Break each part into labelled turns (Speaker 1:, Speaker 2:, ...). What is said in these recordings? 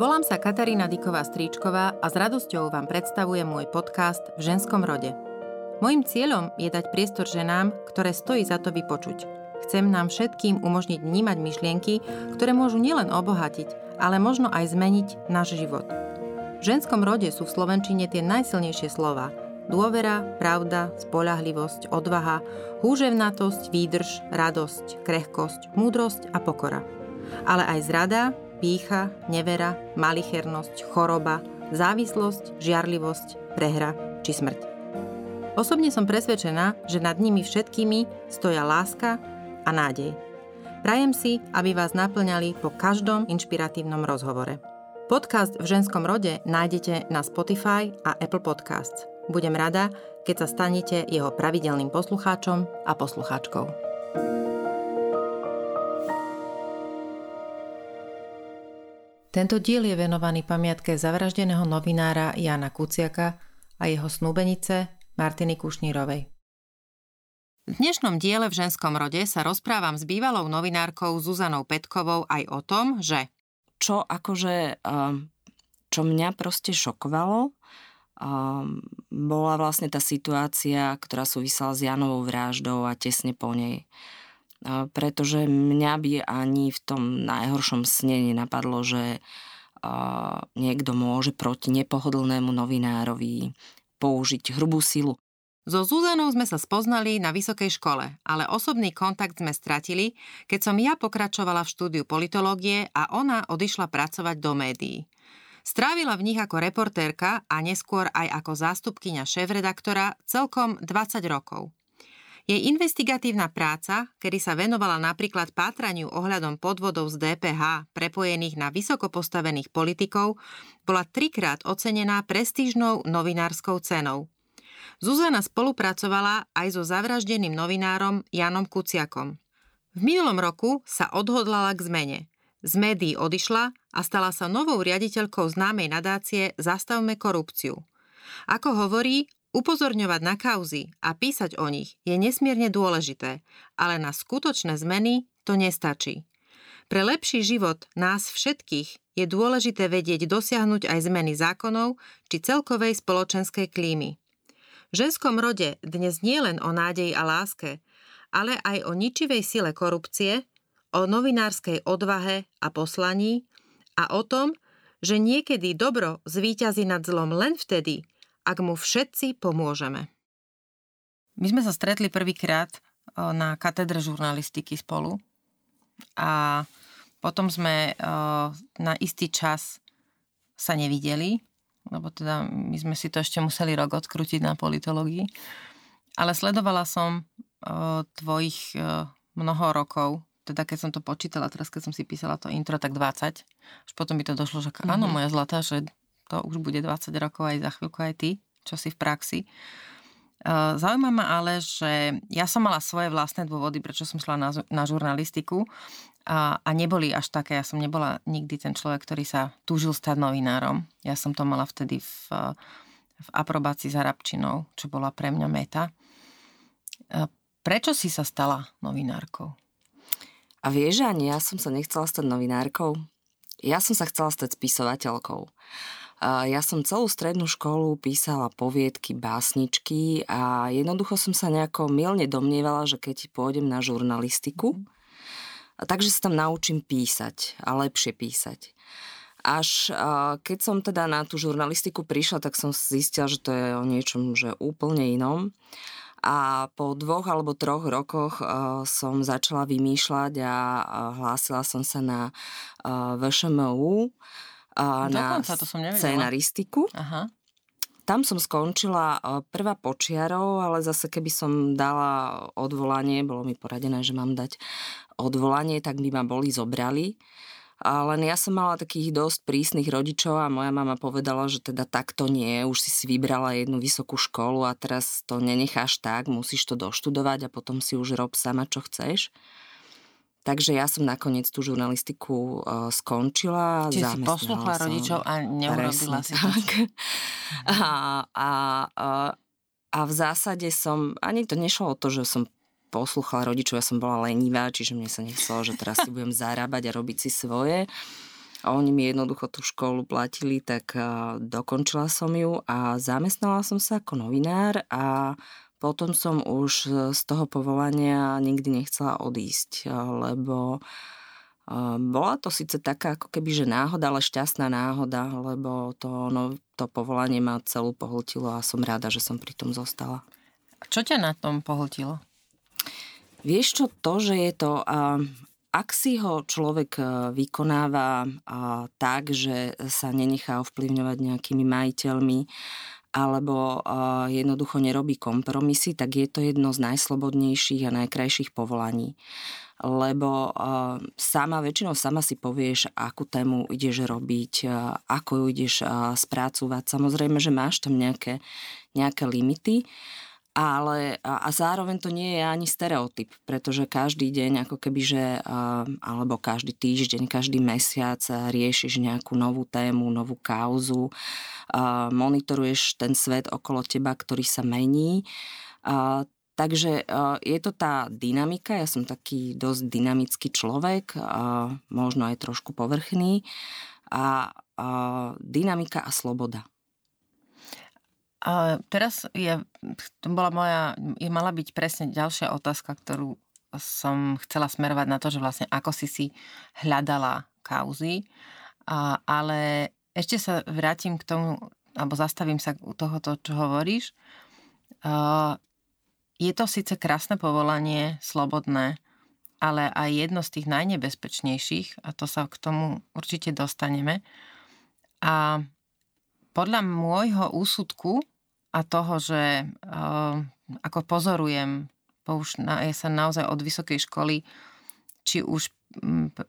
Speaker 1: Volám sa Katarína Diková Stríčková a s radosťou vám predstavujem môj podcast v ženskom rode. Mojím cieľom je dať priestor ženám, ktoré stojí za to vypočuť. Chcem nám všetkým umožniť vnímať myšlienky, ktoré môžu nielen obohatiť, ale možno aj zmeniť náš život. V ženskom rode sú v Slovenčine tie najsilnejšie slova – Dôvera, pravda, spolahlivosť, odvaha, húževnatosť, výdrž, radosť, krehkosť, múdrosť a pokora. Ale aj zrada, pícha, nevera, malichernosť, choroba, závislosť, žiarlivosť, prehra či smrť. Osobne som presvedčená, že nad nimi všetkými stoja láska a nádej. Prajem si, aby vás naplňali po každom inšpiratívnom rozhovore. Podcast v ženskom rode nájdete na Spotify a Apple Podcasts. Budem rada, keď sa stanete jeho pravidelným poslucháčom a poslucháčkou. Tento diel je venovaný pamiatke zavraždeného novinára Jana Kuciaka a jeho snúbenice Martiny Kušnírovej. V dnešnom diele v ženskom rode sa rozprávam s bývalou novinárkou Zuzanou Petkovou aj o tom, že
Speaker 2: čo akože, ehm, čo mňa proste šokovalo, bola vlastne tá situácia, ktorá súvisela s Janovou vraždou a tesne po nej. Pretože mňa by ani v tom najhoršom sne nenapadlo, že niekto môže proti nepohodlnému novinárovi použiť hrubú silu.
Speaker 1: So Zuzanou sme sa spoznali na vysokej škole, ale osobný kontakt sme stratili, keď som ja pokračovala v štúdiu politológie a ona odišla pracovať do médií. Strávila v nich ako reportérka a neskôr aj ako zástupkyňa šéf-redaktora celkom 20 rokov. Jej investigatívna práca, kedy sa venovala napríklad pátraniu ohľadom podvodov z DPH prepojených na vysoko postavených politikov, bola trikrát ocenená prestížnou novinárskou cenou. Zuzana spolupracovala aj so zavraždeným novinárom Janom Kuciakom. V minulom roku sa odhodlala k zmene – z médií odišla a stala sa novou riaditeľkou známej nadácie Zastavme korupciu. Ako hovorí, upozorňovať na kauzy a písať o nich je nesmierne dôležité, ale na skutočné zmeny to nestačí. Pre lepší život nás všetkých je dôležité vedieť dosiahnuť aj zmeny zákonov či celkovej spoločenskej klímy. V ženskom rode dnes nie len o nádeji a láske, ale aj o ničivej sile korupcie, o novinárskej odvahe a poslaní a o tom, že niekedy dobro zvíťazí nad zlom len vtedy, ak mu všetci pomôžeme. My sme sa stretli prvýkrát na katedre žurnalistiky spolu a potom sme na istý čas sa nevideli, lebo teda my sme si to ešte museli rok odkrútiť na politológii. Ale sledovala som tvojich mnoho rokov teda keď som to počítala, teraz keď som si písala to intro, tak 20. Až potom by to došlo, že mm-hmm. áno, moja zlatá, že to už bude 20 rokov aj za chvíľku aj ty, čo si v praxi. Zaujíma ma ale, že ja som mala svoje vlastné dôvody, prečo som šla na, na žurnalistiku a, a neboli až také. Ja som nebola nikdy ten človek, ktorý sa túžil stať novinárom. Ja som to mala vtedy v, v aprobácii za Rabčinou, čo bola pre mňa meta. Prečo si sa stala novinárkou?
Speaker 2: A vieš, ani ja som sa nechcela stať novinárkou. Ja som sa chcela stať spisovateľkou. Ja som celú strednú školu písala poviedky, básničky a jednoducho som sa nejako milne domnievala, že keď pôjdem na žurnalistiku, a takže sa tam naučím písať a lepšie písať. Až keď som teda na tú žurnalistiku prišla, tak som zistila, že to je o niečom že úplne inom. A po dvoch alebo troch rokoch uh, som začala vymýšľať a uh, hlásila som sa na uh, VŠMU na to som scenaristiku. Aha. Tam som skončila prvá počiarov, ale zase keby som dala odvolanie, bolo mi poradené, že mám dať odvolanie, tak by ma boli zobrali. Len ja som mala takých dosť prísnych rodičov a moja mama povedala, že teda takto nie, už si si vybrala jednu vysokú školu a teraz to nenecháš tak, musíš to doštudovať a potom si už rob sama, čo chceš. Takže ja som nakoniec tú žurnalistiku uh, skončila.
Speaker 1: Čiže si posluchla rodičov a neurobila si tak.
Speaker 2: a, a, a, v zásade som, ani to nešlo o to, že som poslúchala rodičov, ja som bola lenivá, čiže mne sa nechcelo, že teraz si budem zarábať a robiť si svoje. A oni mi jednoducho tú školu platili, tak dokončila som ju a zamestnala som sa ako novinár a potom som už z toho povolania nikdy nechcela odísť, lebo bola to síce taká ako keby, že náhoda, ale šťastná náhoda, lebo to, no, to povolanie ma celú pohltilo a som rada, že som pri tom zostala.
Speaker 1: Čo ťa na tom pohltilo?
Speaker 2: Vieš čo, to, že je to... Ak si ho človek e, vykonáva tak, že sa nenechá ovplyvňovať nejakými majiteľmi, alebo jednoducho nerobí kompromisy, tak je to jedno z najslobodnejších a najkrajších povolaní lebo sama, väčšinou sama si povieš, akú tému ideš robiť, ako ju ideš spracovať. Samozrejme, že máš tam nejaké, nejaké limity, ale a, a zároveň to nie je ani stereotyp, pretože každý deň, ako keby, že, alebo každý týždeň, každý mesiac riešiš nejakú novú tému, novú kauzu, monitoruješ ten svet okolo teba, ktorý sa mení. Takže je to tá dynamika, ja som taký dosť dynamický človek, možno aj trošku povrchný a dynamika a sloboda.
Speaker 1: A teraz je, to bola moja, je mala byť presne ďalšia otázka, ktorú som chcela smerovať na to, že vlastne ako si si hľadala kauzy, a, ale ešte sa vrátim k tomu, alebo zastavím sa u tohoto, čo hovoríš. Je to síce krásne povolanie, slobodné, ale aj jedno z tých najnebezpečnejších, a to sa k tomu určite dostaneme. A podľa môjho úsudku a toho, že uh, ako pozorujem, už na, ja sa naozaj od vysokej školy, či už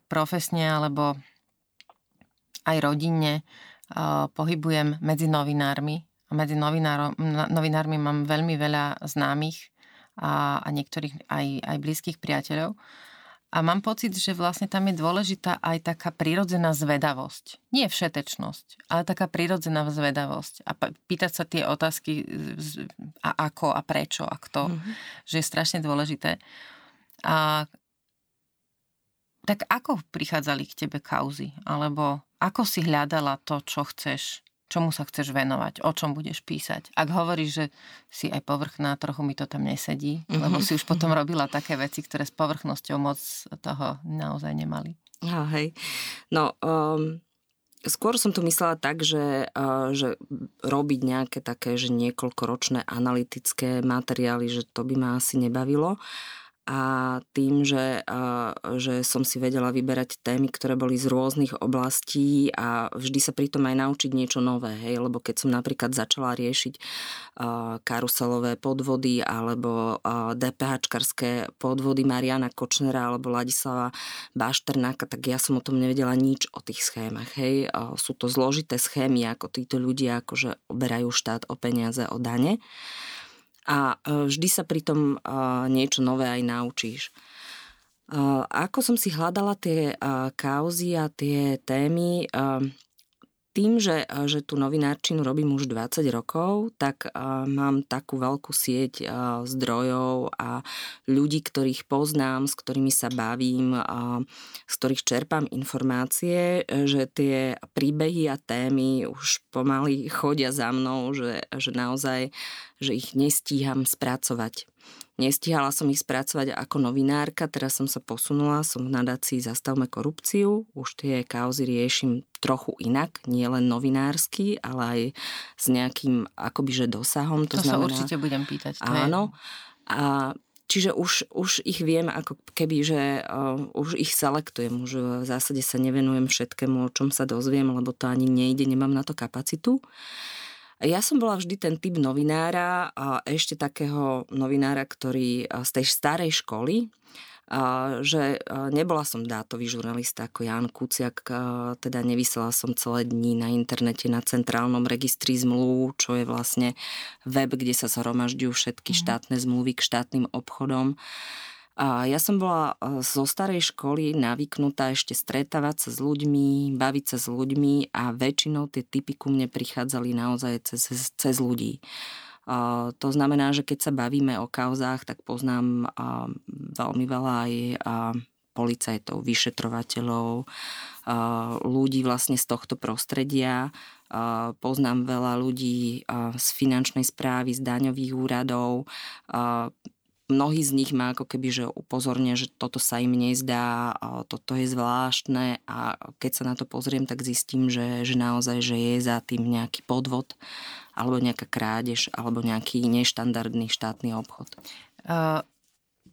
Speaker 1: profesne, alebo aj rodinne, uh, pohybujem medzi novinármi. A medzi novinármi mám veľmi veľa známych, a, a niektorých aj, aj blízkych priateľov. A mám pocit, že vlastne tam je dôležitá aj taká prírodzená zvedavosť. Nie všetečnosť, ale taká prírodzená zvedavosť. A pýtať sa tie otázky a ako a prečo a kto, mm-hmm. že je strašne dôležité. A tak ako prichádzali k tebe kauzy? Alebo ako si hľadala to, čo chceš? Čomu sa chceš venovať, o čom budeš písať. Ak hovoríš, že si aj povrchná, trochu mi to tam nesedí, mm-hmm. lebo si už potom robila také veci, ktoré s povrchnosťou moc toho naozaj nemali.
Speaker 2: Ja, hej. No, um, skôr som to myslela tak, že, uh, že robiť nejaké také, že niekoľkoročné analytické materiály, že to by ma asi nebavilo a tým, že, že som si vedela vyberať témy, ktoré boli z rôznych oblastí a vždy sa pritom aj naučiť niečo nové, hej, lebo keď som napríklad začala riešiť karuselové podvody alebo DPHčkarské podvody Mariana Kočnera alebo Ladislava Bašternáka, tak ja som o tom nevedela nič o tých schémach, hej. Sú to zložité schémy, ako títo ľudia akože oberajú štát o peniaze, o dane a e, vždy sa pri tom e, niečo nové aj naučíš. E, ako som si hľadala tie kauzy a tie témy, tým, že, že tú novinárčinu robím už 20 rokov, tak uh, mám takú veľkú sieť uh, zdrojov a ľudí, ktorých poznám, s ktorými sa bavím, uh, z ktorých čerpám informácie, že tie príbehy a témy už pomaly chodia za mnou, že, že naozaj že ich nestíham spracovať. Nestihala som ich spracovať ako novinárka, teraz som sa posunula, som v nadácii Zastavme korupciu, už tie kauzy riešim trochu inak, nie len novinársky, ale aj s nejakým akoby že dosahom.
Speaker 1: To, to znamená, sa určite budem pýtať.
Speaker 2: To áno. Je... A Čiže už, už ich viem ako keby, že uh, už ich selektujem, už v zásade sa nevenujem všetkému, o čom sa dozviem, lebo to ani nejde, nemám na to kapacitu. Ja som bola vždy ten typ novinára a ešte takého novinára, ktorý z tej starej školy, že nebola som dátový žurnalista ako Jan Kuciak, teda nevysela som celé dní na internete na centrálnom registri zmluv, čo je vlastne web, kde sa zhromažďujú všetky mhm. štátne zmluvy k štátnym obchodom. Ja som bola e, zo starej školy navyknutá ešte stretávať sa s ľuďmi, baviť sa s ľuďmi a väčšinou tie typy ku mne prichádzali naozaj cez, cez ľudí. To znamená, že keď sa bavíme o kauzách, tak poznám veľmi veľa aj policajtov, vyšetrovateľov, ľudí vlastne z tohto prostredia. Poznám veľa ľudí z finančnej správy, z daňových úradov. Mnohí z nich ma ako keby že upozornia, že toto sa im nezdá, toto je zvláštne a keď sa na to pozriem, tak zistím, že, že naozaj, že je za tým nejaký podvod alebo nejaká krádež alebo nejaký neštandardný štátny obchod.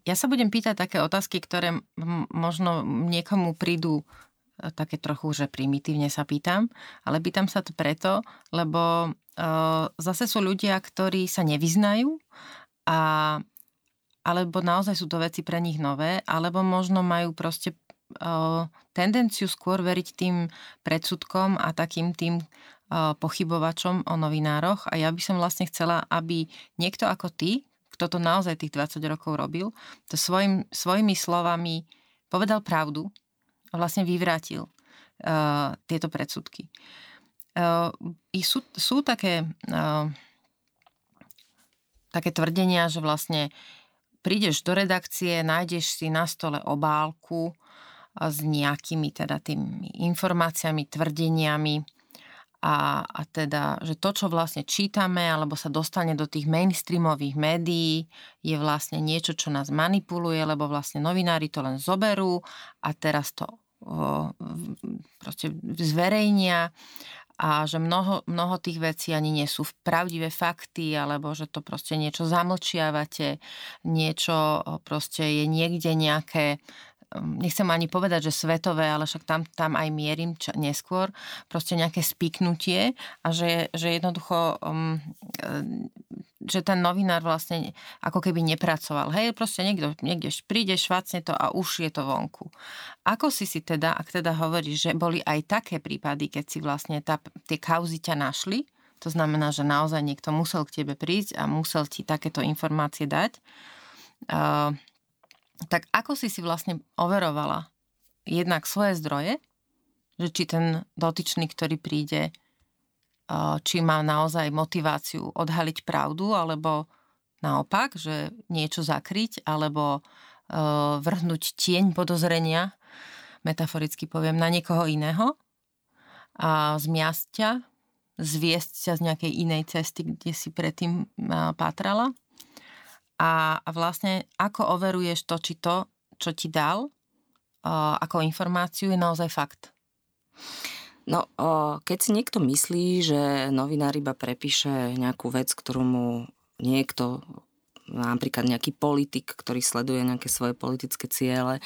Speaker 1: Ja sa budem pýtať také otázky, ktoré možno niekomu prídu e, také trochu, že primitívne sa pýtam, ale pýtam sa to preto, lebo uh, zase sú ľudia, ktorí sa nevyznajú a alebo naozaj sú to veci pre nich nové, alebo možno majú proste tendenciu skôr veriť tým predsudkom a takým tým pochybovačom o novinároch a ja by som vlastne chcela, aby niekto ako ty, kto to naozaj tých 20 rokov robil, to svojim, svojimi slovami povedal pravdu a vlastne vyvrátil uh, tieto predsudky. Uh, sú, sú také, uh, také tvrdenia, že vlastne prídeš do redakcie, nájdeš si na stole obálku s nejakými teda tými informáciami, tvrdeniami, a, a teda, že to, čo vlastne čítame alebo sa dostane do tých mainstreamových médií, je vlastne niečo, čo nás manipuluje, lebo vlastne novinári to len zoberú a teraz to proste zverejnia a že mnoho, mnoho tých vecí ani nie sú pravdivé fakty, alebo že to proste niečo zamlčiavate, niečo proste je niekde nejaké nechcem ani povedať, že svetové, ale však tam, tam aj mierim čo, neskôr, proste nejaké spiknutie a že, že jednoducho, um, že ten novinár vlastne ako keby nepracoval. Hej, proste niekto, niekde príde, švácne to a už je to vonku. Ako si si teda, ak teda hovoríš, že boli aj také prípady, keď si vlastne tá, tie kauzy ťa našli, to znamená, že naozaj niekto musel k tebe prísť a musel ti takéto informácie dať. Uh, tak ako si si vlastne overovala jednak svoje zdroje, že či ten dotyčný, ktorý príde, či má naozaj motiváciu odhaliť pravdu, alebo naopak, že niečo zakryť, alebo vrhnúť tieň podozrenia, metaforicky poviem, na niekoho iného a zmiasť ťa, zviesť ťa z nejakej inej cesty, kde si predtým pátrala a, vlastne ako overuješ to, či to, čo ti dal uh, ako informáciu, je naozaj fakt?
Speaker 2: No, keď si niekto myslí, že novinár iba prepíše nejakú vec, ktorú mu niekto napríklad nejaký politik, ktorý sleduje nejaké svoje politické ciele,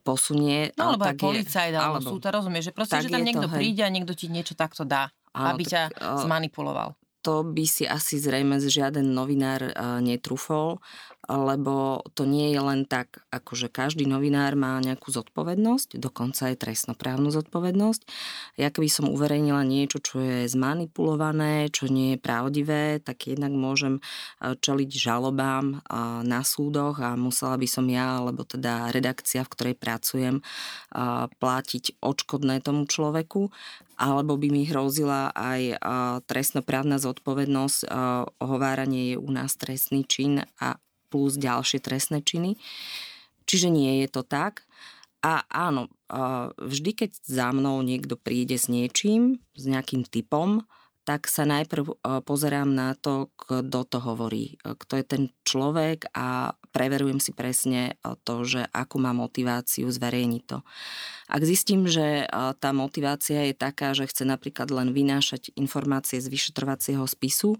Speaker 2: posunie.
Speaker 1: No alebo aj policajt, alebo, alebo súta, rozumieš, že proste, že tam niekto to, príde a niekto ti niečo takto dá, áno, aby tak, ťa zmanipuloval
Speaker 2: to by si asi zrejme žiaden novinár netrúfol lebo to nie je len tak, akože každý novinár má nejakú zodpovednosť, dokonca aj trestnoprávnu zodpovednosť. Ja keby som uverejnila niečo, čo je zmanipulované, čo nie je pravdivé, tak jednak môžem e, čeliť žalobám e, na súdoch a musela by som ja, alebo teda redakcia, v ktorej pracujem, e, platiť odškodné tomu človeku, alebo by mi hrozila aj trestnoprávna zodpovednosť. Ohováranie je u nás trestný čin a plus ďalšie trestné činy. Čiže nie je to tak. A áno, vždy, keď za mnou niekto príde s niečím, s nejakým typom, tak sa najprv e, pozerám na to, kto to hovorí, e, kto je ten človek a preverujem si presne e, to, že akú má motiváciu zverejniť to. Ak zistím, že tá motivácia je taká, že chce napríklad len vynášať informácie z vyšetrovacieho spisu,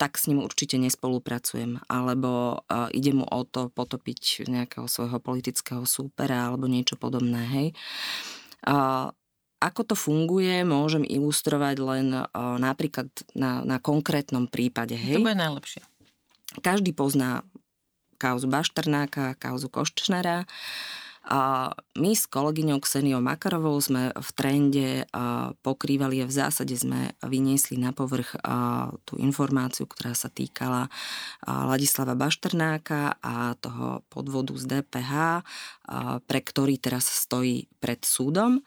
Speaker 2: tak s ním určite nespolupracujem. Alebo ide mu o to potopiť nejakého svojho politického súpera alebo niečo podobné. Hej. Ako to funguje, môžem ilustrovať len uh, napríklad na, na konkrétnom prípade. Hej?
Speaker 1: To bude najlepšie.
Speaker 2: Každý pozná kauzu Bašternáka, kauzu Koštšnera. A my s kolegyňou Kseniou Makarovou sme v trende pokrývali a v zásade sme vyniesli na povrch tú informáciu, ktorá sa týkala Ladislava Bašternáka a toho podvodu z DPH, pre ktorý teraz stojí pred súdom.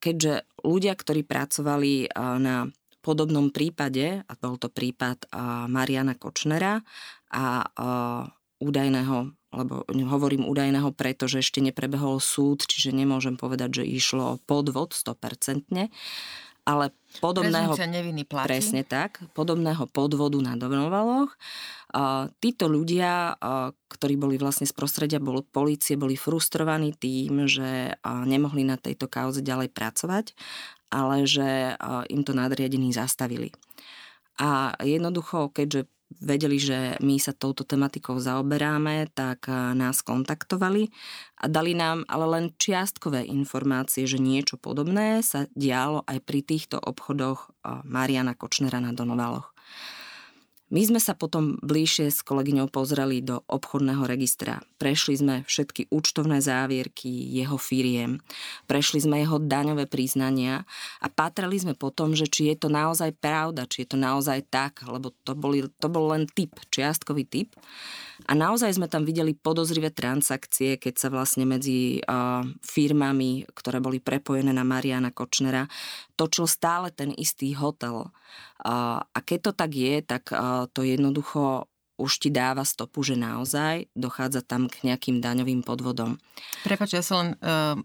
Speaker 2: Keďže ľudia, ktorí pracovali na podobnom prípade, a bol to prípad Mariana Kočnera a údajného lebo hovorím údajného preto, že ešte neprebehol súd, čiže nemôžem povedať, že išlo podvod 100%, ale podobného... Presne tak, podobného podvodu na Donovaloch. Títo ľudia, ktorí boli vlastne z prostredia bol, policie, boli frustrovaní tým, že nemohli na tejto kauze ďalej pracovať, ale že im to nadriadení zastavili. A jednoducho, keďže vedeli, že my sa touto tematikou zaoberáme, tak nás kontaktovali a dali nám ale len čiastkové informácie, že niečo podobné sa dialo aj pri týchto obchodoch Mariana Kočnera na Donovaloch. My sme sa potom bližšie s kolegyňou pozreli do obchodného registra. Prešli sme všetky účtovné závierky jeho firiem, prešli sme jeho daňové priznania a patrali sme po tom, že či je to naozaj pravda, či je to naozaj tak, lebo to, boli, to bol len typ, čiastkový typ. A naozaj sme tam videli podozrivé transakcie, keď sa vlastne medzi uh, firmami, ktoré boli prepojené na Mariana Kočnera, točil stále ten istý hotel. Uh, a keď to tak je, tak uh, to jednoducho už ti dáva stopu, že naozaj dochádza tam k nejakým daňovým podvodom.
Speaker 1: Prepač, ja sa len, uh,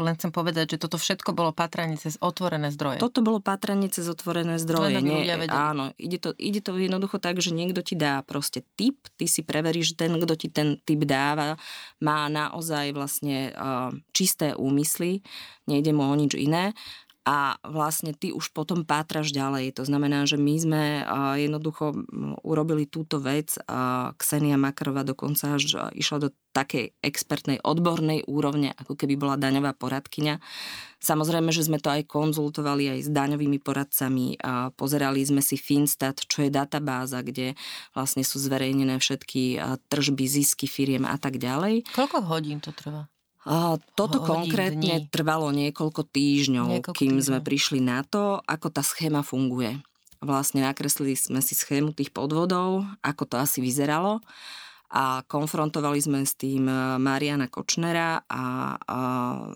Speaker 1: len chcem povedať, že toto všetko bolo patranie cez otvorené zdroje.
Speaker 2: Toto bolo patranie cez otvorené zdroje. Nie, áno, ide to, ide to jednoducho tak, že niekto ti dá proste tip, ty si preveríš, že ten, kto ti ten tip dáva, má naozaj vlastne uh, čisté úmysly, nejde mu o nič iné a vlastne ty už potom pátraš ďalej. To znamená, že my sme jednoducho urobili túto vec Ksenia Makrova dokonca až išla do takej expertnej odbornej úrovne, ako keby bola daňová poradkyňa. Samozrejme, že sme to aj konzultovali aj s daňovými poradcami a pozerali sme si Finstat, čo je databáza, kde vlastne sú zverejnené všetky tržby, zisky firiem a tak ďalej.
Speaker 1: Koľko hodín to trvá?
Speaker 2: A toto konkrétne dní. trvalo niekoľko týždňov, niekoľko kým týždňov. sme prišli na to, ako tá schéma funguje. Vlastne nakreslili sme si schému tých podvodov, ako to asi vyzeralo a konfrontovali sme s tým e, Mariana Kočnera a, a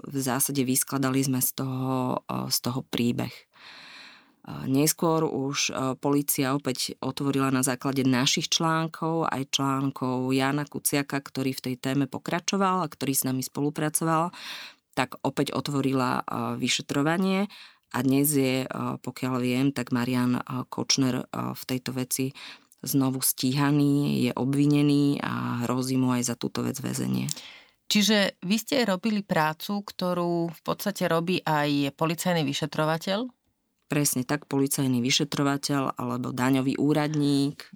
Speaker 2: v zásade vyskladali sme z toho, e, z toho príbeh. Neskôr už e, policia opäť otvorila na základe našich článkov, aj článkov Jana Kuciaka, ktorý v tej téme pokračoval a ktorý s nami spolupracoval, tak opäť otvorila e, vyšetrovanie a dnes je, e, pokiaľ viem, tak Marian Kočner v tejto veci znovu stíhaný, je obvinený a hrozí mu aj za túto vec väzenie.
Speaker 1: Čiže vy ste robili prácu, ktorú v podstate robí aj policajný vyšetrovateľ,
Speaker 2: Presne tak, policajný vyšetrovateľ alebo daňový úradník.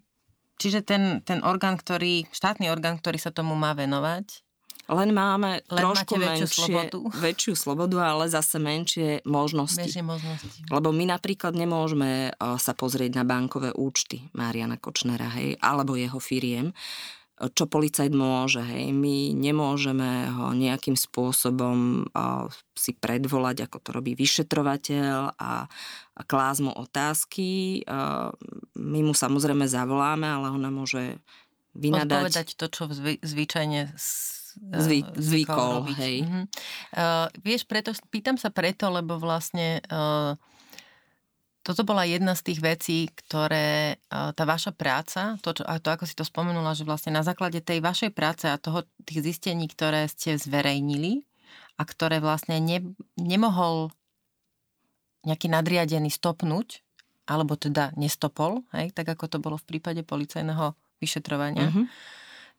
Speaker 1: Čiže ten, ten orgán, ktorý, štátny orgán, ktorý sa tomu má venovať,
Speaker 2: len máme len trošku väčšiu menšie, slobodu. väčšiu slobodu, ale zase menšie možnosti.
Speaker 1: Menšie možnosti.
Speaker 2: Lebo my napríklad nemôžeme sa pozrieť na bankové účty Mariana Kočnera, hej, alebo jeho firiem, čo policajt môže. Hej. My nemôžeme ho nejakým spôsobom si predvolať, ako to robí vyšetrovateľ a, a klásť mu otázky. My mu samozrejme zavoláme, ale on nám môže vynadať...
Speaker 1: Odpovedať to, čo zvy, zvyčajne
Speaker 2: Zvy, zvykol, hej. Uh-huh.
Speaker 1: Uh, vieš, preto, pýtam sa preto, lebo vlastne uh, toto bola jedna z tých vecí, ktoré tá vaša práca, to, čo, a to ako si to spomenula, že vlastne na základe tej vašej práce a toho, tých zistení, ktoré ste zverejnili a ktoré vlastne ne, nemohol nejaký nadriadený stopnúť, alebo teda nestopol, hej, tak ako to bolo v prípade policajného vyšetrovania, mm-hmm.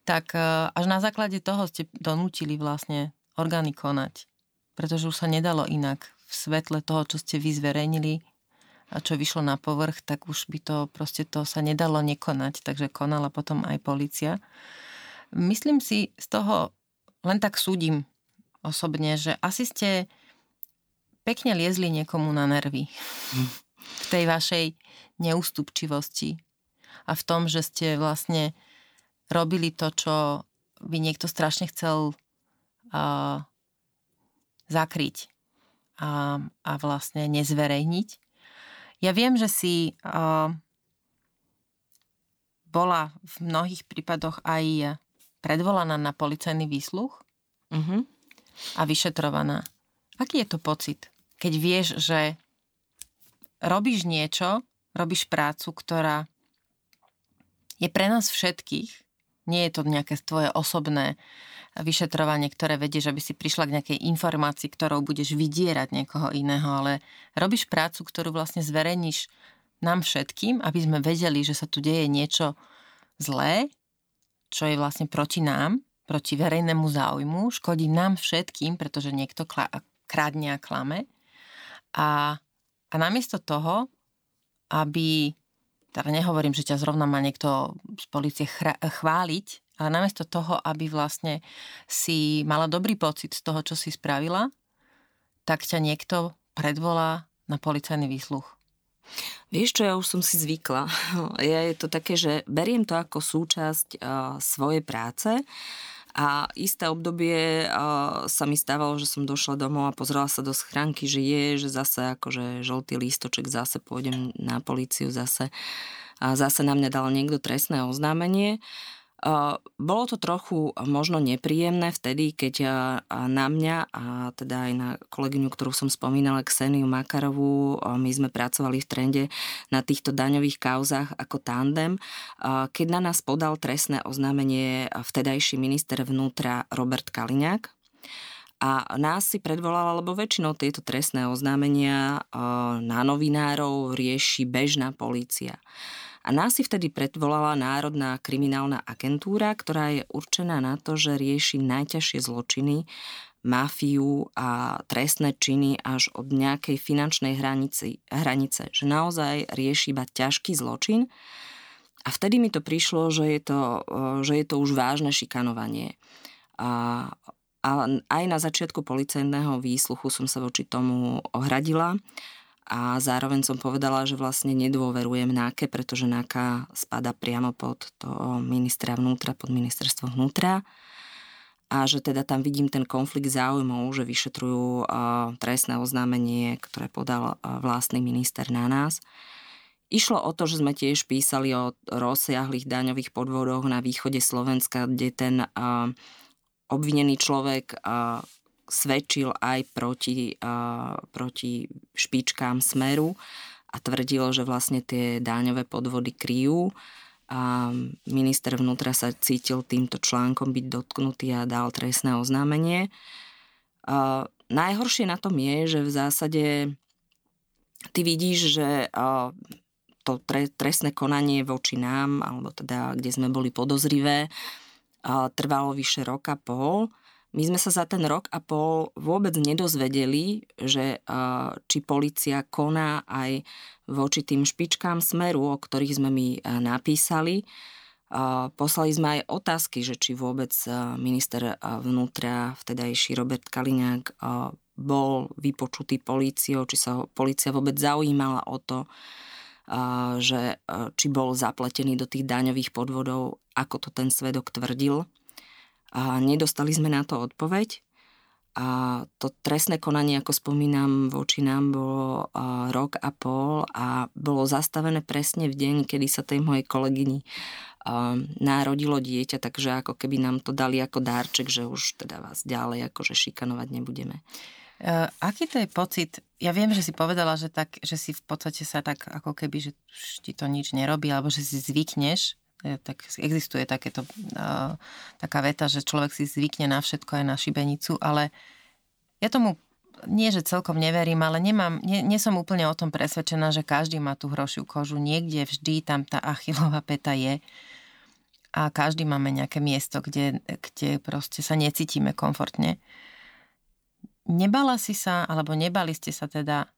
Speaker 1: tak až na základe toho ste donútili vlastne orgány konať. Pretože už sa nedalo inak v svetle toho, čo ste vy zverejnili, čo vyšlo na povrch, tak už by to proste to sa nedalo nekonať, takže konala potom aj policia. Myslím si z toho, len tak súdim osobne, že asi ste pekne liezli niekomu na nervy v tej vašej neústupčivosti a v tom, že ste vlastne robili to, čo by niekto strašne chcel uh, zakryť a, a vlastne nezverejniť. Ja viem, že si uh, bola v mnohých prípadoch aj predvolaná na policajný výsluch uh-huh. a vyšetrovaná. Aký je to pocit, keď vieš, že robíš niečo, robíš prácu, ktorá je pre nás všetkých Nie je to nejaké tvoje osobné vyšetrovanie, ktoré vedieš, aby si prišla k nejakej informácii, ktorou budeš vydierať niekoho iného, ale robíš prácu, ktorú vlastne zverejníš nám všetkým, aby sme vedeli, že sa tu deje niečo zlé, čo je vlastne proti nám, proti verejnému záujmu, škodí nám všetkým, pretože niekto krádne a klame. A, a namiesto toho, aby, teda nehovorím, že ťa zrovna má niekto z policie chváliť, ale namiesto toho, aby vlastne si mala dobrý pocit z toho, čo si spravila, tak ťa niekto predvolá na policajný výsluch.
Speaker 2: Vieš čo, ja už som si zvykla. Ja je to také, že beriem to ako súčasť uh, svojej práce a isté obdobie sa mi stávalo, že som došla domov a pozrela sa do schránky, že je, že zase akože žltý lístoček, zase pôjdem na políciu, zase, a zase na mňa dal niekto trestné oznámenie. Bolo to trochu možno nepríjemné vtedy, keď na mňa a teda aj na kolegyňu, ktorú som spomínala, Kseniu Makarovú, my sme pracovali v trende na týchto daňových kauzach ako tandem, keď na nás podal trestné oznámenie vtedajší minister vnútra Robert Kaliňák, a nás si predvolala, lebo väčšinou tieto trestné oznámenia na novinárov rieši bežná polícia. A nás si vtedy predvolala Národná kriminálna agentúra, ktorá je určená na to, že rieši najťažšie zločiny, mafiu a trestné činy až od nejakej finančnej hranici, hranice. Že naozaj rieši iba ťažký zločin. A vtedy mi to prišlo, že je to, že je to už vážne šikanovanie. A, a aj na začiatku policajného výsluchu som sa voči tomu ohradila a zároveň som povedala, že vlastne nedôverujem NAKE, pretože NAKA spada priamo pod to ministra vnútra, pod ministerstvo vnútra a že teda tam vidím ten konflikt záujmov, že vyšetrujú trestné oznámenie, ktoré podal vlastný minister na nás. Išlo o to, že sme tiež písali o rozsiahlých daňových podvodoch na východe Slovenska, kde ten obvinený človek svedčil aj proti, proti špičkám Smeru a tvrdil, že vlastne tie dáňové podvody kryjú. A minister vnútra sa cítil týmto článkom byť dotknutý a dal trestné oznámenie. Uh, najhoršie na tom je, že v zásade ty vidíš, že to tre, trestné konanie voči nám, alebo teda kde sme boli podozrivé, trvalo vyše roka pol my sme sa za ten rok a pol vôbec nedozvedeli, že či policia koná aj voči tým špičkám smeru, o ktorých sme mi napísali. Poslali sme aj otázky, že či vôbec minister vnútra, vtedajší Robert Kaliňák, bol vypočutý políciou, či sa policia vôbec zaujímala o to, že či bol zapletený do tých daňových podvodov, ako to ten svedok tvrdil a nedostali sme na to odpoveď. A to trestné konanie, ako spomínam, voči nám bolo rok a pol a bolo zastavené presne v deň, kedy sa tej mojej kolegyni narodilo dieťa, takže ako keby nám to dali ako dárček, že už teda vás ďalej akože šikanovať nebudeme.
Speaker 1: Uh, aký to je pocit? Ja viem, že si povedala, že, tak, že si v podstate sa tak ako keby, že ti to nič nerobí, alebo že si zvykneš tak existuje takéto, uh, taká veta, že človek si zvykne na všetko aj na šibenicu, ale ja tomu nie, že celkom neverím, ale nemám, nie, nie som úplne o tom presvedčená, že každý má tú hrošiu kožu. Niekde vždy tam tá achilová peta je a každý máme nejaké miesto, kde, kde proste sa necítime komfortne. Nebala si sa, alebo nebali ste sa teda,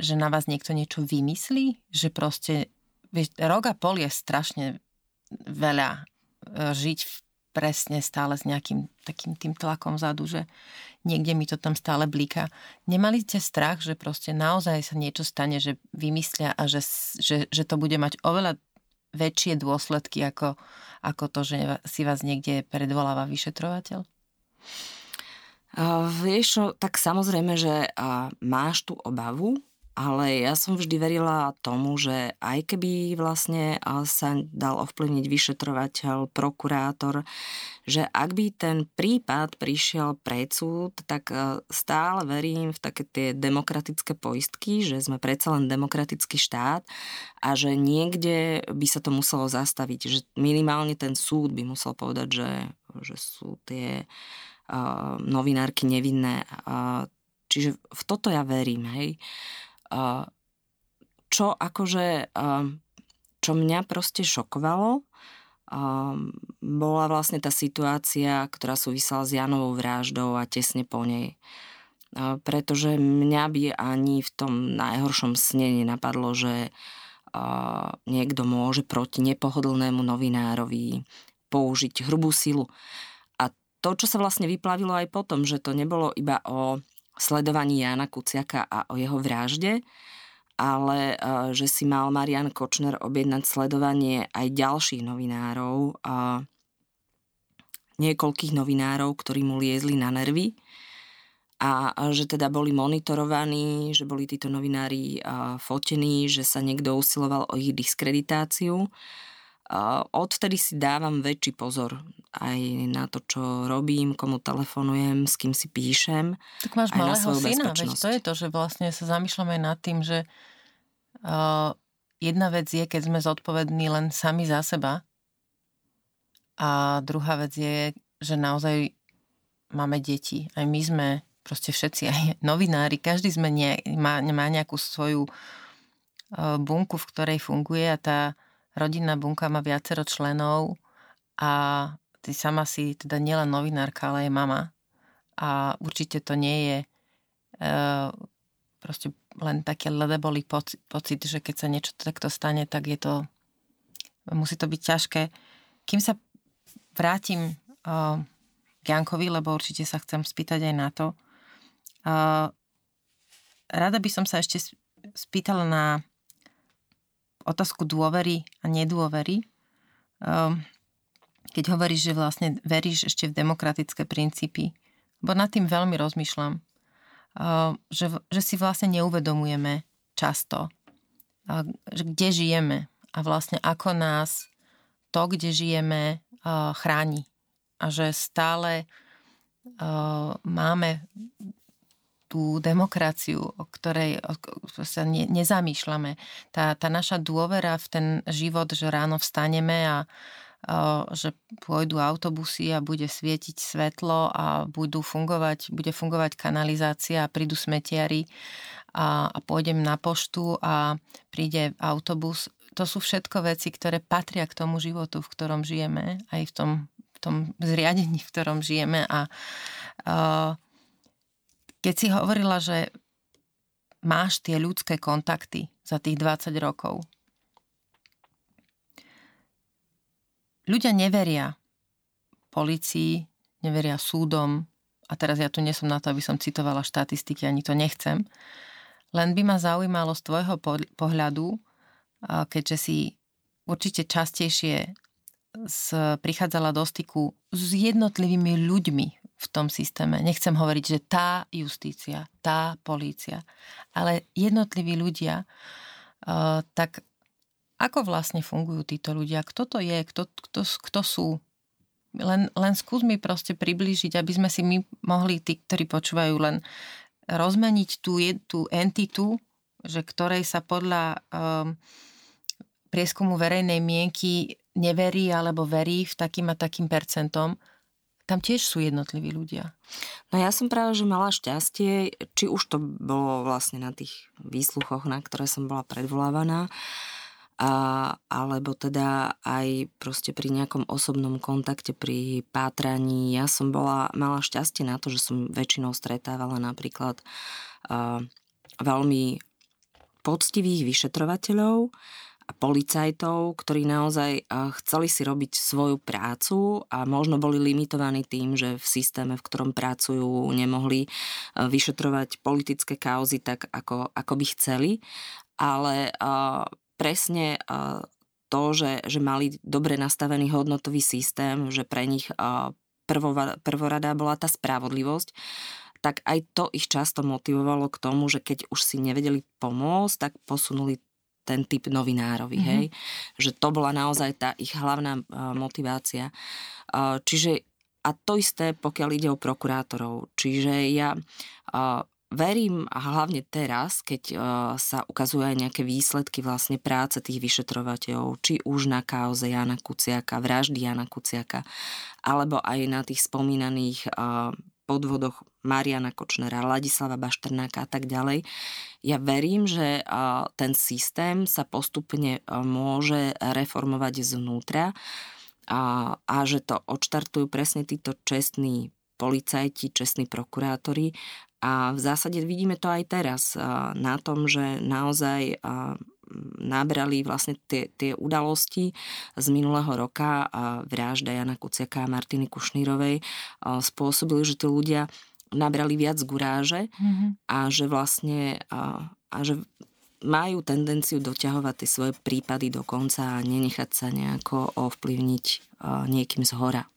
Speaker 1: že na vás niekto niečo vymyslí? Že proste, vieš, rok a pol je strašne veľa e, žiť presne stále s nejakým takým tým tlakom vzadu, že niekde mi to tam stále blíka. Nemali ste strach, že proste naozaj sa niečo stane, že vymyslia a že, že, že to bude mať oveľa väčšie dôsledky ako, ako to, že si vás niekde predvoláva vyšetrovateľ?
Speaker 2: Uh, vieš, tak samozrejme, že uh, máš tú obavu, ale ja som vždy verila tomu, že aj keby vlastne sa dal ovplyvniť vyšetrovateľ, prokurátor, že ak by ten prípad prišiel pred súd, tak e, stále verím v také tie demokratické poistky, že sme predsa len demokratický štát a že niekde by sa to muselo zastaviť, že minimálne ten súd by musel povedať, že, že sú tie uh, novinárky nevinné. Uh, čiže v toto ja verím, hej. Uh, čo akože, čo mňa proste šokovalo, bola vlastne tá situácia, ktorá súvisela s Janovou vraždou a tesne po nej. Pretože mňa by ani v tom najhoršom sne nenapadlo, že niekto môže proti nepohodlnému novinárovi použiť hrubú silu. A to, čo sa vlastne vyplavilo aj potom, že to nebolo iba o sledovaní Jana Kuciaka a o jeho vražde, ale eh, že si mal Marian Kočner objednať sledovanie aj ďalších novinárov, niekoľkých novinárov, ktorí mu liezli na nervy a že teda boli monitorovaní, že boli títo novinári fotení, že sa niekto usiloval o ich diskreditáciu. Odvtedy si dávam väčší pozor aj na to, čo robím, komu telefonujem, s kým si píšem.
Speaker 1: Tak máš malého syna, veď to je to, že vlastne sa zamýšľame nad tým, že Uh, jedna vec je, keď sme zodpovední len sami za seba. A druhá vec je, že naozaj máme deti. Aj my sme proste všetci, aj novinári, každý sme nie, má, má nejakú svoju uh, bunku, v ktorej funguje a tá rodinná bunka má viacero členov a ty sama si teda nielen novinárka, ale aj mama. A určite to nie je uh, proste len také ledeboli pocit, pocit, že keď sa niečo takto stane, tak je to, musí to byť ťažké. Kým sa vrátim uh, k Jankovi, lebo určite sa chcem spýtať aj na to, uh, rada by som sa ešte spýtala na otázku dôvery a nedôvery. Um, keď hovoríš, že vlastne veríš ešte v demokratické princípy, bo nad tým veľmi rozmýšľam že, že si vlastne neuvedomujeme často, že kde žijeme a vlastne ako nás to, kde žijeme, chráni. A že stále máme tú demokraciu, o ktorej sa ne, nezamýšľame. Tá, tá naša dôvera v ten život, že ráno vstaneme a že pôjdu autobusy a bude svietiť svetlo a budú fungovať, bude fungovať kanalizácia a prídu smetiari a, a pôjdem na poštu a príde autobus. To sú všetko veci, ktoré patria k tomu životu, v ktorom žijeme, aj v tom, v tom zriadení, v ktorom žijeme. A, a keď si hovorila, že máš tie ľudské kontakty za tých 20 rokov, Ľudia neveria policii, neveria súdom, a teraz ja tu nie som na to, aby som citovala štatistiky, ani to nechcem, len by ma zaujímalo z tvojho pohľadu, keďže si určite častejšie prichádzala do styku s jednotlivými ľuďmi v tom systéme. Nechcem hovoriť, že tá justícia, tá polícia, ale jednotliví ľudia, tak ako vlastne fungujú títo ľudia? Kto to je? Kto, kto, kto sú? Len, len skús mi proste priblížiť, aby sme si my mohli, tí, ktorí počúvajú, len rozmeniť tú, tú entitu, že ktorej sa podľa um, prieskumu verejnej mienky neverí alebo verí v takým a takým percentom, tam tiež sú jednotliví ľudia.
Speaker 2: No ja som práve, že mala šťastie, či už to bolo vlastne na tých výsluchoch, na ktoré som bola predvolávaná, a, alebo teda aj proste pri nejakom osobnom kontakte, pri pátraní. Ja som bola, mala šťastie na to, že som väčšinou stretávala napríklad a, veľmi poctivých vyšetrovateľov a policajtov, ktorí naozaj chceli si robiť svoju prácu a možno boli limitovaní tým, že v systéme, v ktorom pracujú, nemohli vyšetrovať politické kauzy tak, ako, ako by chceli. Ale presne to, že, že mali dobre nastavený hodnotový systém, že pre nich prvorada bola tá spravodlivosť, tak aj to ich často motivovalo k tomu, že keď už si nevedeli pomôcť, tak posunuli ten typ novinárovi, mm-hmm. hej. Že to bola naozaj tá ich hlavná uh, motivácia. Uh, čiže a to isté, pokiaľ ide o prokurátorov. Čiže ja uh, verím, a hlavne teraz, keď sa ukazujú aj nejaké výsledky vlastne práce tých vyšetrovateľov, či už na kauze Jana Kuciaka, vraždy Jana Kuciaka, alebo aj na tých spomínaných podvodoch Mariana Kočnera, Ladislava Bašternáka a tak ďalej. Ja verím, že ten systém sa postupne môže reformovať znútra a, a že to odštartujú presne títo čestní policajti, čestní prokurátori a v zásade vidíme to aj teraz na tom, že naozaj nabrali vlastne tie, tie udalosti z minulého roka a vražda Jana Kuciaka a Martiny Kušnírovej spôsobili, že tí ľudia nabrali viac guráže mm-hmm. a že vlastne a, a že majú tendenciu doťahovať tie svoje prípady do konca a nenechať sa nejako ovplyvniť niekým z hora.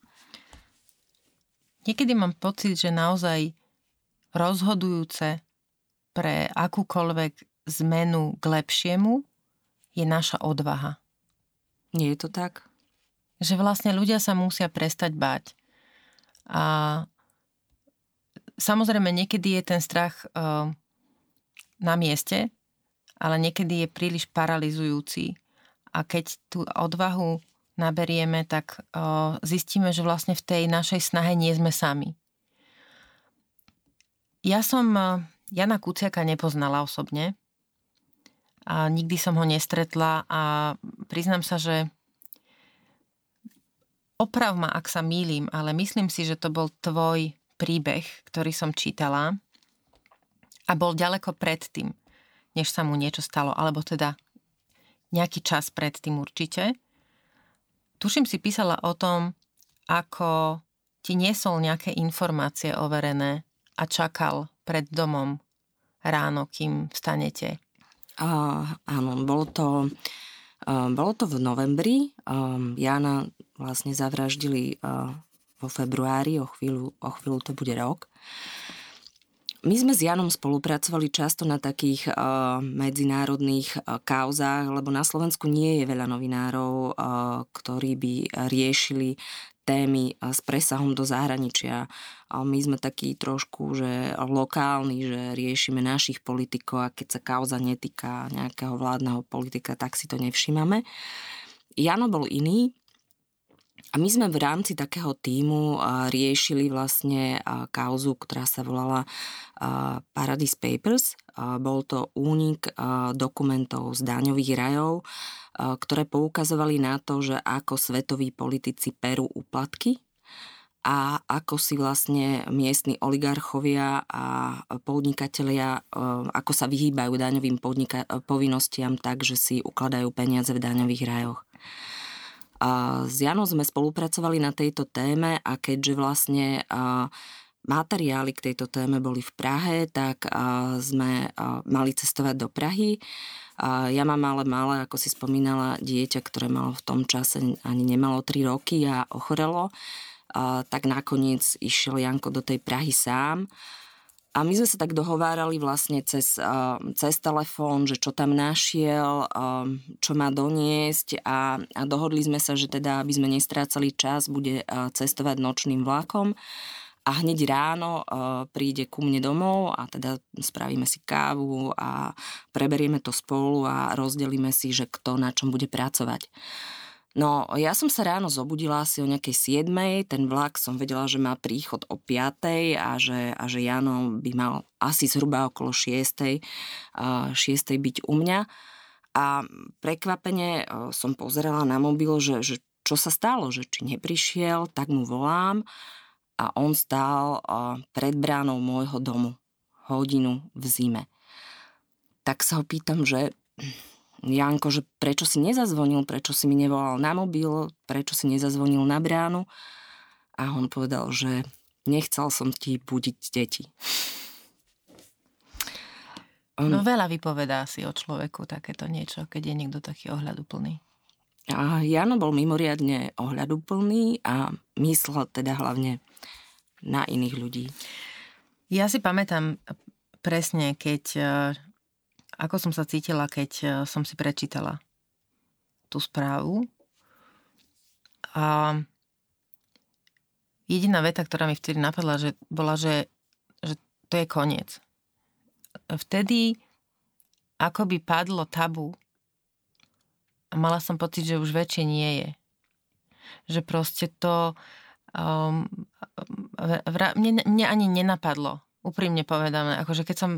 Speaker 1: Niekedy mám pocit, že naozaj rozhodujúce pre akúkoľvek zmenu k lepšiemu je naša odvaha.
Speaker 2: Nie je to tak?
Speaker 1: Že vlastne ľudia sa musia prestať bať. A samozrejme niekedy je ten strach uh, na mieste, ale niekedy je príliš paralizujúci. A keď tú odvahu naberieme, tak uh, zistíme, že vlastne v tej našej snahe nie sme sami. Ja som eh, Jana Kuciaka nepoznala osobne a nikdy som ho nestretla a priznám sa, že oprav ma, ak sa mýlim, ale myslím si, že to bol tvoj príbeh, ktorý som čítala a bol ďaleko pred tým, než sa mu niečo stalo, alebo teda nejaký čas pred tým určite. Tuším si písala o tom, ako ti niesol nejaké informácie overené a čakal pred domom ráno, kým vstanete?
Speaker 2: Uh, áno, bolo to, uh, bolo to v novembri. Um, Jana vlastne zavraždili uh, vo februári, o chvíľu, o chvíľu to bude rok. My sme s Janom spolupracovali často na takých uh, medzinárodných uh, kauzách, lebo na Slovensku nie je veľa novinárov, uh, ktorí by riešili témy s presahom do zahraničia. A my sme takí trošku, že lokálni, že riešime našich politikov a keď sa kauza netýka nejakého vládneho politika, tak si to nevšímame. Jano bol iný, a my sme v rámci takého týmu riešili vlastne kauzu, ktorá sa volala Paradise Papers. Bol to únik dokumentov z daňových rajov, ktoré poukazovali na to, že ako svetoví politici perú úplatky a ako si vlastne miestni oligarchovia a podnikatelia, ako sa vyhýbajú daňovým podnika- povinnostiam tak, že si ukladajú peniaze v daňových rajoch. A s Janou sme spolupracovali na tejto téme a keďže vlastne materiály k tejto téme boli v Prahe, tak sme mali cestovať do Prahy. Ja mám ale malé, ako si spomínala, dieťa, ktoré malo v tom čase ani nemalo 3 roky a ochorelo. Tak nakoniec išiel Janko do tej Prahy sám a my sme sa tak dohovárali vlastne cez, cez telefón, že čo tam našiel, čo má doniesť a, a dohodli sme sa, že teda, aby sme nestrácali čas, bude cestovať nočným vlakom a hneď ráno príde ku mne domov a teda spravíme si kávu a preberieme to spolu a rozdelíme si, že kto na čom bude pracovať. No, ja som sa ráno zobudila asi o nejakej 7. Ten vlak som vedela, že má príchod o 5. a že, a že Jano by mal asi zhruba okolo 6. 6. byť u mňa. A prekvapene som pozerala na mobil, že, že čo sa stalo, že či neprišiel, tak mu volám a on stál pred bránou môjho domu hodinu v zime. Tak sa ho pýtam, že Janko, že prečo si nezazvonil, prečo si mi nevolal na mobil, prečo si nezazvonil na bránu. A on povedal, že nechcel som ti budiť deti.
Speaker 1: On... No veľa vypovedá si o človeku takéto niečo, keď je niekto taký ohľaduplný.
Speaker 2: A Jano bol mimoriadne ohľaduplný a myslel teda hlavne na iných ľudí.
Speaker 1: Ja si pamätám presne, keď, e, ako som sa cítila, keď e, som si prečítala tú správu. A jediná veta, ktorá mi vtedy napadla, že bola, že, že to je koniec. Vtedy ako by padlo tabu a mala som pocit, že už väčšie nie je. Že proste to um, vra, mne, mne ani nenapadlo, úprimne povedané. Akože keď som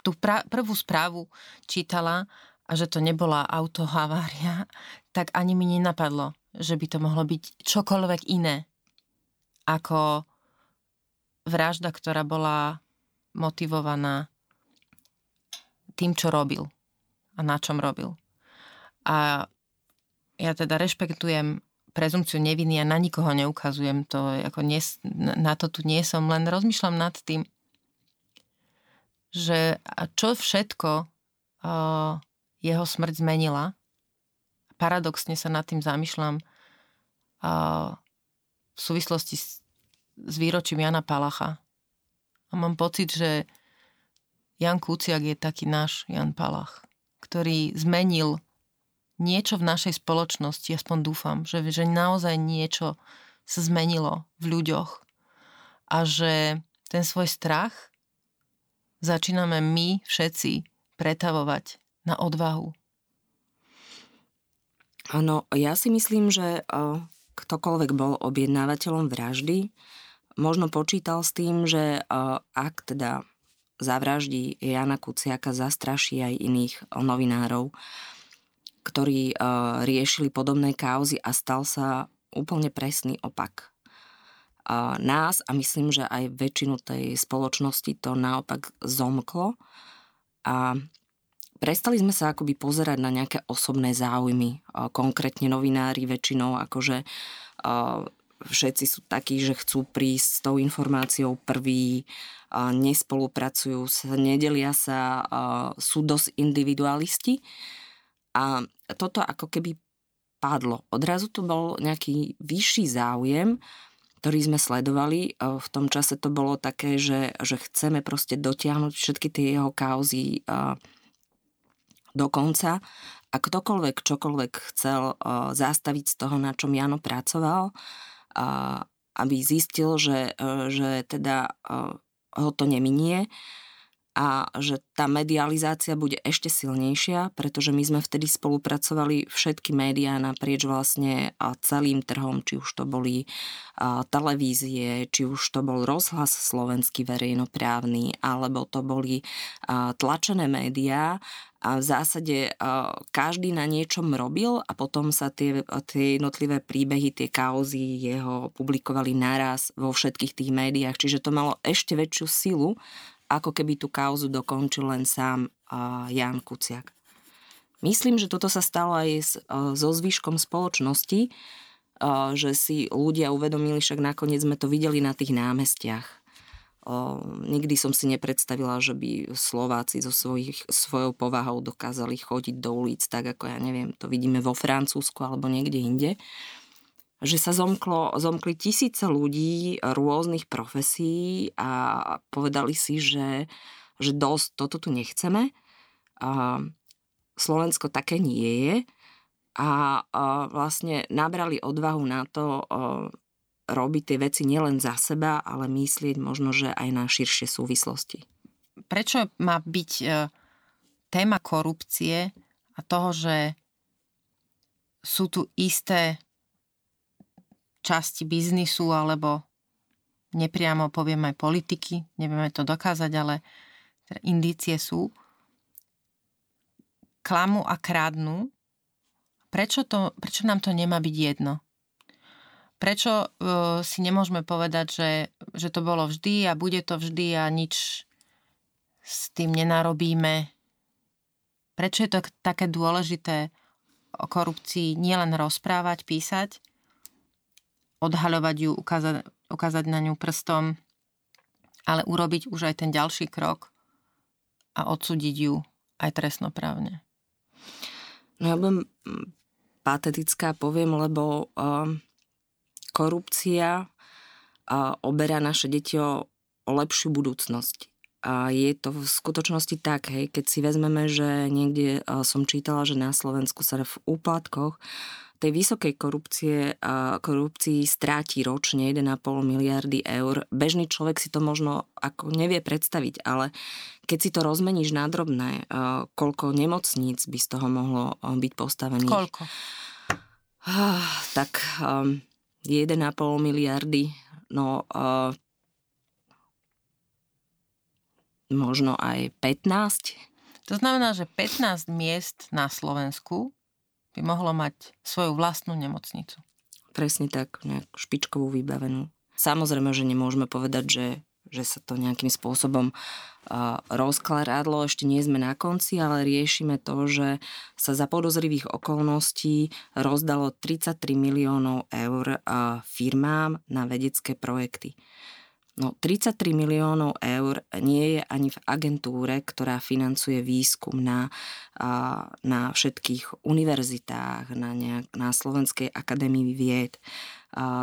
Speaker 1: tú pra, prvú správu čítala a že to nebola autohavária, tak ani mi nenapadlo, že by to mohlo byť čokoľvek iné ako vražda, ktorá bola motivovaná tým, čo robil a na čom robil. A ja teda rešpektujem prezumciu neviny a na nikoho neukazujem to, ako nie, na to tu nie som, len rozmýšľam nad tým, že čo všetko jeho smrť zmenila. Paradoxne sa nad tým zamýšľam v súvislosti s, s výročím Jana Palacha. A mám pocit, že Jan Kuciak je taký náš Jan Palach, ktorý zmenil niečo v našej spoločnosti, aspoň dúfam, že, že naozaj niečo sa zmenilo v ľuďoch a že ten svoj strach začíname my všetci pretavovať na odvahu.
Speaker 2: Áno, ja si myslím, že ktokoľvek bol objednávateľom vraždy, možno počítal s tým, že ak teda zavraždí Jana Kuciaka, zastraší aj iných novinárov, ktorí riešili podobné kauzy a stal sa úplne presný opak. Nás a myslím, že aj väčšinu tej spoločnosti to naopak zomklo a prestali sme sa akoby pozerať na nejaké osobné záujmy. Konkrétne novinári väčšinou akože všetci sú takí, že chcú prísť s tou informáciou prvý, nespolupracujú sa, nedelia sa, sú dosť individualisti. A toto ako keby padlo. Odrazu to bol nejaký vyšší záujem, ktorý sme sledovali. E, v tom čase to bolo také, že, že chceme proste dotiahnuť všetky tie jeho kauzy e, do konca a ktokoľvek, čokoľvek chcel e, zastaviť z toho, na čom Jano pracoval, aby zistil, že, že teda ho to neminie, a že tá medializácia bude ešte silnejšia, pretože my sme vtedy spolupracovali všetky médiá naprieč vlastne celým trhom, či už to boli televízie, či už to bol rozhlas slovenský verejnoprávny, alebo to boli tlačené médiá a v zásade každý na niečom robil a potom sa tie, tie jednotlivé príbehy, tie kauzy jeho publikovali naraz vo všetkých tých médiách, čiže to malo ešte väčšiu silu ako keby tú kauzu dokončil len sám Jan Kuciak. Myslím, že toto sa stalo aj so zvyškom spoločnosti, že si ľudia uvedomili, však nakoniec sme to videli na tých námestiach. Nikdy som si nepredstavila, že by Slováci so svojich, svojou povahou dokázali chodiť do ulic tak, ako ja neviem, to vidíme vo Francúzsku alebo niekde inde že sa zomklo, zomkli tisíce ľudí rôznych profesí a povedali si, že, že dosť, toto tu nechceme. A Slovensko také nie je a, a vlastne nabrali odvahu na to a, robiť tie veci nielen za seba, ale myslieť možno, že aj na širšie súvislosti.
Speaker 1: Prečo má byť e, téma korupcie a toho, že sú tu isté časti biznisu alebo nepriamo poviem aj politiky, nevieme to dokázať, ale teda indície sú, klamu a krádnu, prečo, to, prečo nám to nemá byť jedno? Prečo uh, si nemôžeme povedať, že, že to bolo vždy a bude to vždy a nič s tým nenarobíme? Prečo je to také dôležité o korupcii nielen rozprávať, písať, odhaľovať ju, ukázať, ukázať na ňu prstom, ale urobiť už aj ten ďalší krok a odsúdiť ju aj trestnoprávne.
Speaker 2: No ja budem mm, patetická, poviem, lebo uh, korupcia uh, oberá naše deti o o lepšiu budúcnosť. A je to v skutočnosti tak, hej, keď si vezmeme, že niekde som čítala, že na Slovensku sa v úplatkoch tej vysokej korupcie, korupcii stráti ročne 1,5 miliardy eur. Bežný človek si to možno ako nevie predstaviť, ale keď si to rozmeníš na drobné, koľko nemocníc by z toho mohlo byť postavených.
Speaker 1: Koľko?
Speaker 2: Tak 1,5 miliardy, no možno aj 15.
Speaker 1: To znamená, že 15 miest na Slovensku by mohlo mať svoju vlastnú nemocnicu.
Speaker 2: Presne tak, nejakú špičkovú vybavenú. Samozrejme, že nemôžeme povedať, že, že sa to nejakým spôsobom rozkladlo, ešte nie sme na konci, ale riešime to, že sa za podozrivých okolností rozdalo 33 miliónov eur firmám na vedecké projekty. No 33 miliónov eur nie je ani v agentúre, ktorá financuje výskum na, na všetkých univerzitách, na, nejak, na Slovenskej akadémii vied.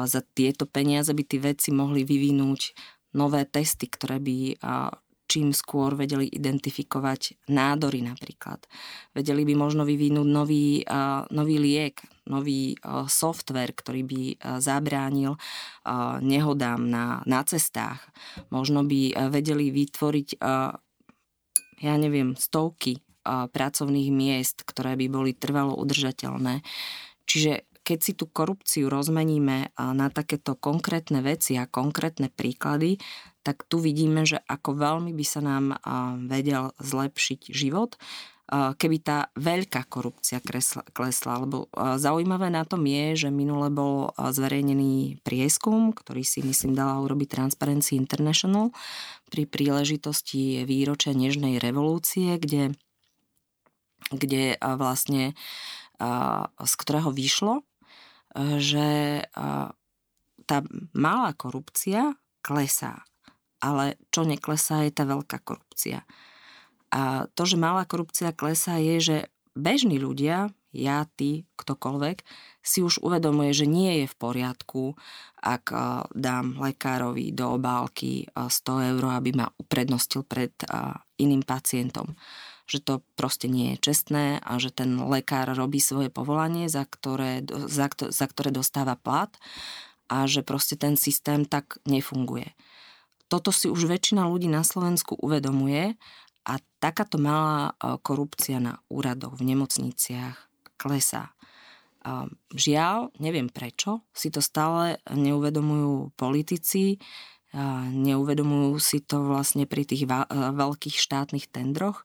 Speaker 2: Za tieto peniaze by tí vedci mohli vyvinúť nové testy, ktoré by čím skôr vedeli identifikovať nádory napríklad. Vedeli by možno vyvinúť nový, nový liek, nový software, ktorý by zabránil nehodám na, na cestách. Možno by vedeli vytvoriť, ja neviem, stovky pracovných miest, ktoré by boli trvalo udržateľné. Čiže keď si tú korupciu rozmeníme na takéto konkrétne veci a konkrétne príklady, tak tu vidíme, že ako veľmi by sa nám vedel zlepšiť život, keby tá veľká korupcia kresla, klesla. Lebo zaujímavé na tom je, že minule bol zverejnený prieskum, ktorý si myslím dala urobiť Transparency International pri príležitosti výročia Nežnej revolúcie, kde, kde vlastne z ktorého vyšlo, že tá malá korupcia klesá ale čo neklesá je tá veľká korupcia. A to, že malá korupcia klesá, je, že bežní ľudia, ja, ty, ktokoľvek, si už uvedomuje, že nie je v poriadku, ak dám lekárovi do obálky 100 eur, aby ma uprednostil pred iným pacientom. Že to proste nie je čestné a že ten lekár robí svoje povolanie, za ktoré, za, za ktoré dostáva plat a že proste ten systém tak nefunguje toto si už väčšina ľudí na Slovensku uvedomuje a takáto malá e, korupcia na úradoch, v nemocniciach klesá. Žiaľ, neviem prečo, si to stále neuvedomujú politici, neuvedomujú si to vlastne pri tých e, veľkých štátnych tendroch,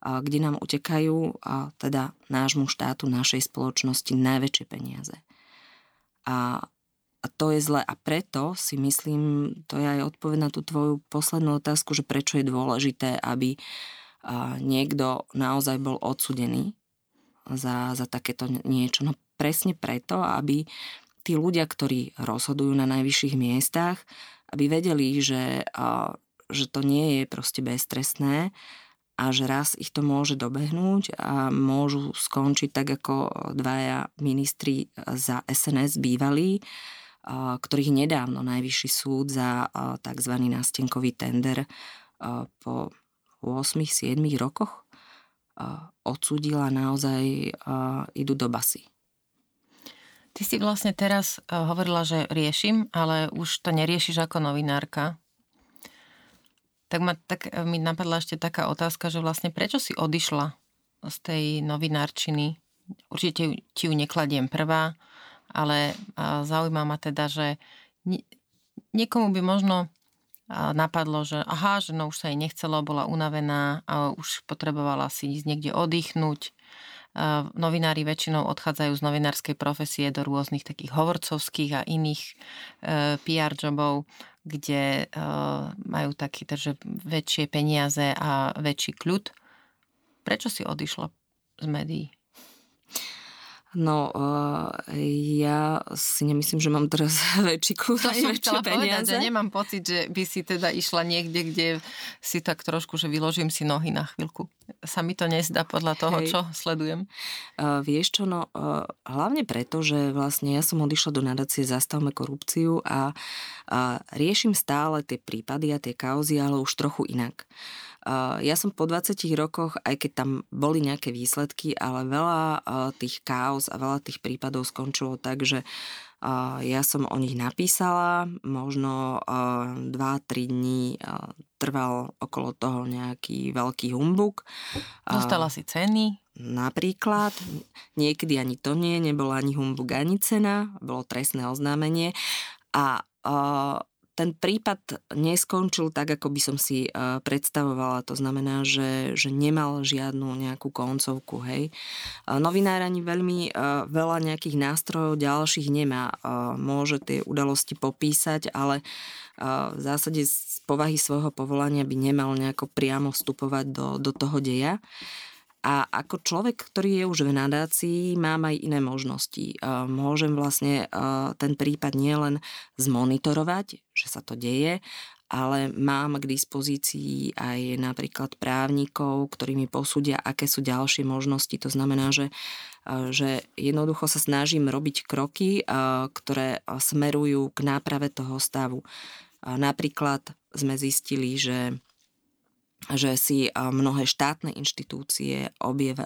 Speaker 2: kde nám utekajú teda nášmu štátu, našej spoločnosti najväčšie peniaze. A a to je zle a preto si myslím, to je aj odpoveď na tú tvoju poslednú otázku, že prečo je dôležité, aby niekto naozaj bol odsudený za, za takéto niečo. No presne preto, aby tí ľudia, ktorí rozhodujú na najvyšších miestach, aby vedeli, že, že to nie je proste beztrestné a že raz ich to môže dobehnúť a môžu skončiť tak ako dvaja ministri za SNS bývalí, ktorých nedávno Najvyšší súd za tzv. nástenkový tender po 8-7 rokoch odsúdila naozaj idú do basy.
Speaker 1: Ty si vlastne teraz hovorila, že riešim, ale už to neriešiš ako novinárka. Tak, ma, tak mi napadla ešte taká otázka, že vlastne prečo si odišla z tej novinárčiny? Určite ti ju nekladiem prvá, ale zaujíma ma teda, že niekomu by možno napadlo, že aha, že no už sa jej nechcelo, bola unavená a už potrebovala si ísť niekde oddychnúť. Novinári väčšinou odchádzajú z novinárskej profesie do rôznych takých hovorcovských a iných e, PR jobov, kde e, majú taký že väčšie peniaze a väčší kľud. Prečo si odišla z médií?
Speaker 2: No, uh, ja si nemyslím, že mám teraz väčší kus
Speaker 1: som chcela peniaze. povedať, že nemám pocit, že by si teda išla niekde, kde si tak trošku, že vyložím si nohy na chvíľku. Sa mi to nezdá podľa toho, Hej. čo sledujem.
Speaker 2: Uh, vieš čo, no uh, hlavne preto, že vlastne ja som odišla do nadácie Zastavme korupciu a uh, riešim stále tie prípady a tie kauzy, ale už trochu inak. Ja som po 20 rokoch, aj keď tam boli nejaké výsledky, ale veľa tých káuz a veľa tých prípadov skončilo tak, že ja som o nich napísala, možno 2-3 dní trval okolo toho nejaký veľký humbuk.
Speaker 1: Dostala si ceny?
Speaker 2: Napríklad, niekedy ani to nie, nebolo ani humbuk, ani cena, bolo trestné oznámenie. A ten prípad neskončil tak, ako by som si predstavovala. To znamená, že, že nemal žiadnu nejakú koncovku. Hej. Novinár ani veľmi veľa nejakých nástrojov ďalších nemá. Môže tie udalosti popísať, ale v zásade z povahy svojho povolania by nemal nejako priamo vstupovať do, do toho deja. A ako človek, ktorý je už v nadácii, mám aj iné možnosti. Môžem vlastne ten prípad nielen zmonitorovať, že sa to deje, ale mám k dispozícii aj napríklad právnikov, ktorí mi posúdia, aké sú ďalšie možnosti. To znamená, že, že jednoducho sa snažím robiť kroky, ktoré smerujú k náprave toho stavu. Napríklad sme zistili, že že si mnohé štátne inštitúcie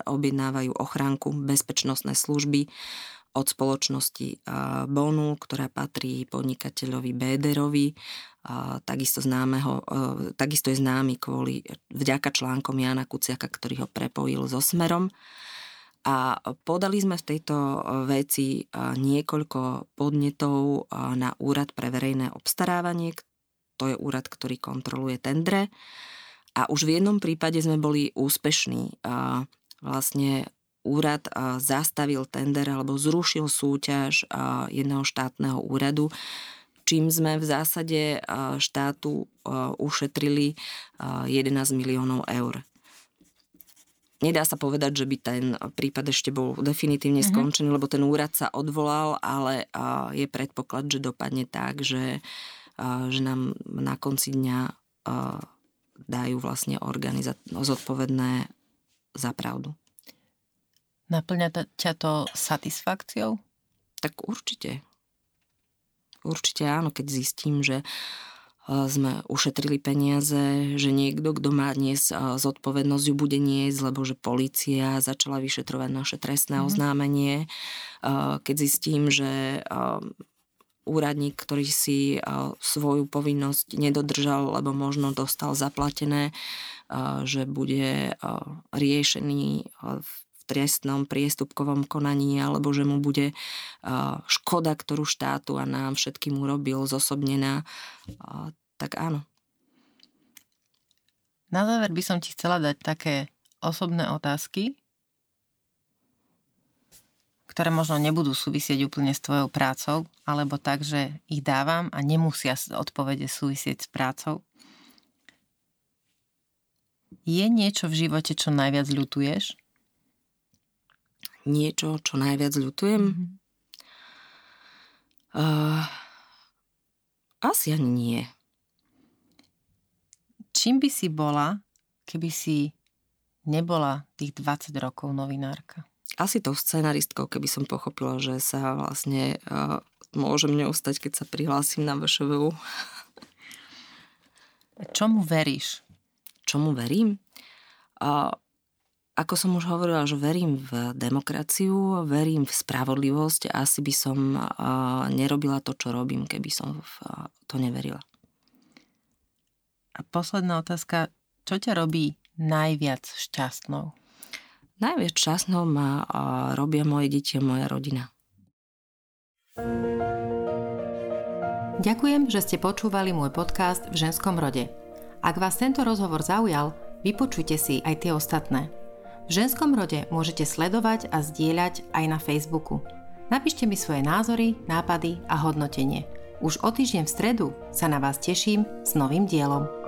Speaker 2: objednávajú ochránku bezpečnostné služby od spoločnosti Bonu, ktorá patrí podnikateľovi Béderovi, takisto, známeho, takisto je známy kvôli vďaka článkom Jana Kuciaka, ktorý ho prepojil so Smerom. A podali sme v tejto veci niekoľko podnetov na Úrad pre verejné obstarávanie, to je úrad, ktorý kontroluje tendre a už v jednom prípade sme boli úspešní. A vlastne úrad zastavil tender alebo zrušil súťaž jedného štátneho úradu, čím sme v zásade štátu ušetrili 11 miliónov eur. Nedá sa povedať, že by ten prípad ešte bol definitívne mm-hmm. skončený, lebo ten úrad sa odvolal, ale je predpoklad, že dopadne tak, že, že nám na konci dňa dajú vlastne organiza- zodpovedné za pravdu.
Speaker 1: Naplňa ťa to satisfakciou?
Speaker 2: Tak určite. Určite áno, keď zistím, že e, sme ušetrili peniaze, že niekto, kto má dnes e, zodpovednosť, ju bude niesť, lebo že policia začala vyšetrovať naše trestné mm. oznámenie. E, keď zistím, že úradník, ktorý si svoju povinnosť nedodržal, lebo možno dostal zaplatené, že bude riešený v trestnom priestupkovom konaní alebo že mu bude škoda, ktorú štátu a nám všetkým urobil, zosobnená, tak áno.
Speaker 1: Na záver by som ti chcela dať také osobné otázky, ktoré možno nebudú súvisieť úplne s tvojou prácou, alebo tak, že ich dávam a nemusia odpovede súvisieť s prácou. Je niečo v živote, čo najviac ľutuješ?
Speaker 2: Niečo, čo najviac ľutujem? Mm-hmm. Uh, asi ani nie.
Speaker 1: Čím by si bola, keby si nebola tých 20 rokov novinárka?
Speaker 2: Asi tou scenaristkou, keby som pochopila, že sa vlastne uh, môžem neustať, keď sa prihlásim na VŠVU.
Speaker 1: Čomu veríš?
Speaker 2: Čomu verím? Uh, ako som už hovorila, že verím v demokraciu, verím v spravodlivosť asi by som uh, nerobila to, čo robím, keby som v uh, to neverila.
Speaker 1: A posledná otázka. Čo ťa robí najviac šťastnou?
Speaker 2: Najviac časnou ma robia moje deti a moja rodina.
Speaker 1: Ďakujem, že ste počúvali môj podcast v ženskom rode. Ak vás tento rozhovor zaujal, vypočujte si aj tie ostatné. V ženskom rode môžete sledovať a zdieľať aj na Facebooku. Napíšte mi svoje názory, nápady a hodnotenie. Už o týždeň v stredu sa na vás teším s novým dielom.